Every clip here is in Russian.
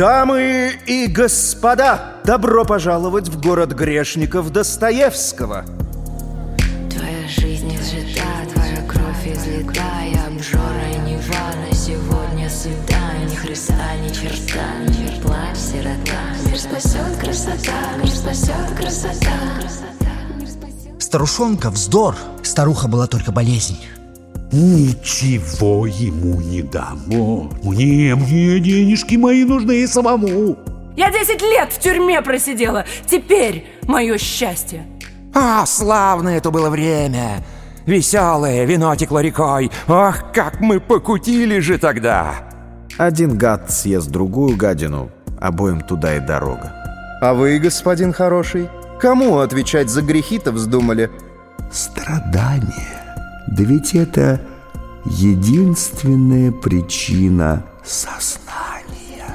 Дамы и господа, добро пожаловать в город грешников Достоевского. Твоя жизнь изжита, твоя кровь излита, я обжора и Нивана сегодня сыта, ни Христа, ни черта, ни плачь, сирота. Мир спасет красота, мир спасет красота. Старушонка вздор, старуха была только болезнь. Ничего ему не дам. О, мне, мне денежки мои нужны и самому. Я 10 лет в тюрьме просидела. Теперь мое счастье. А, славное это было время! Веселое, вино текло рекой. Ах, как мы покутили же тогда! Один гад съест другую гадину, обоим туда и дорога. А вы, господин хороший, кому отвечать за грехи-то вздумали? Страдания. Да ведь это единственная причина сознания.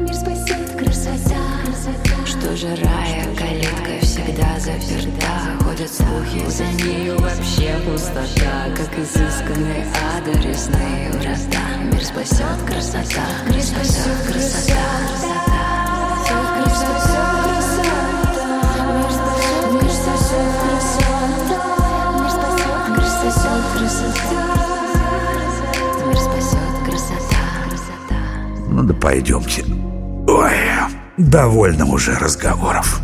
Мир спасет красота. Что же рая, калитка всегда заперта? Ходят слухи, за нею вообще пустота. Как изысканные адресные врата. Мир спасет красота, мир спасет красота Ну да пойдемте. Ой, довольно уже разговоров.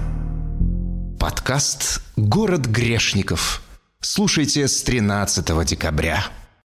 Подкаст «Город грешников». Слушайте с 13 декабря.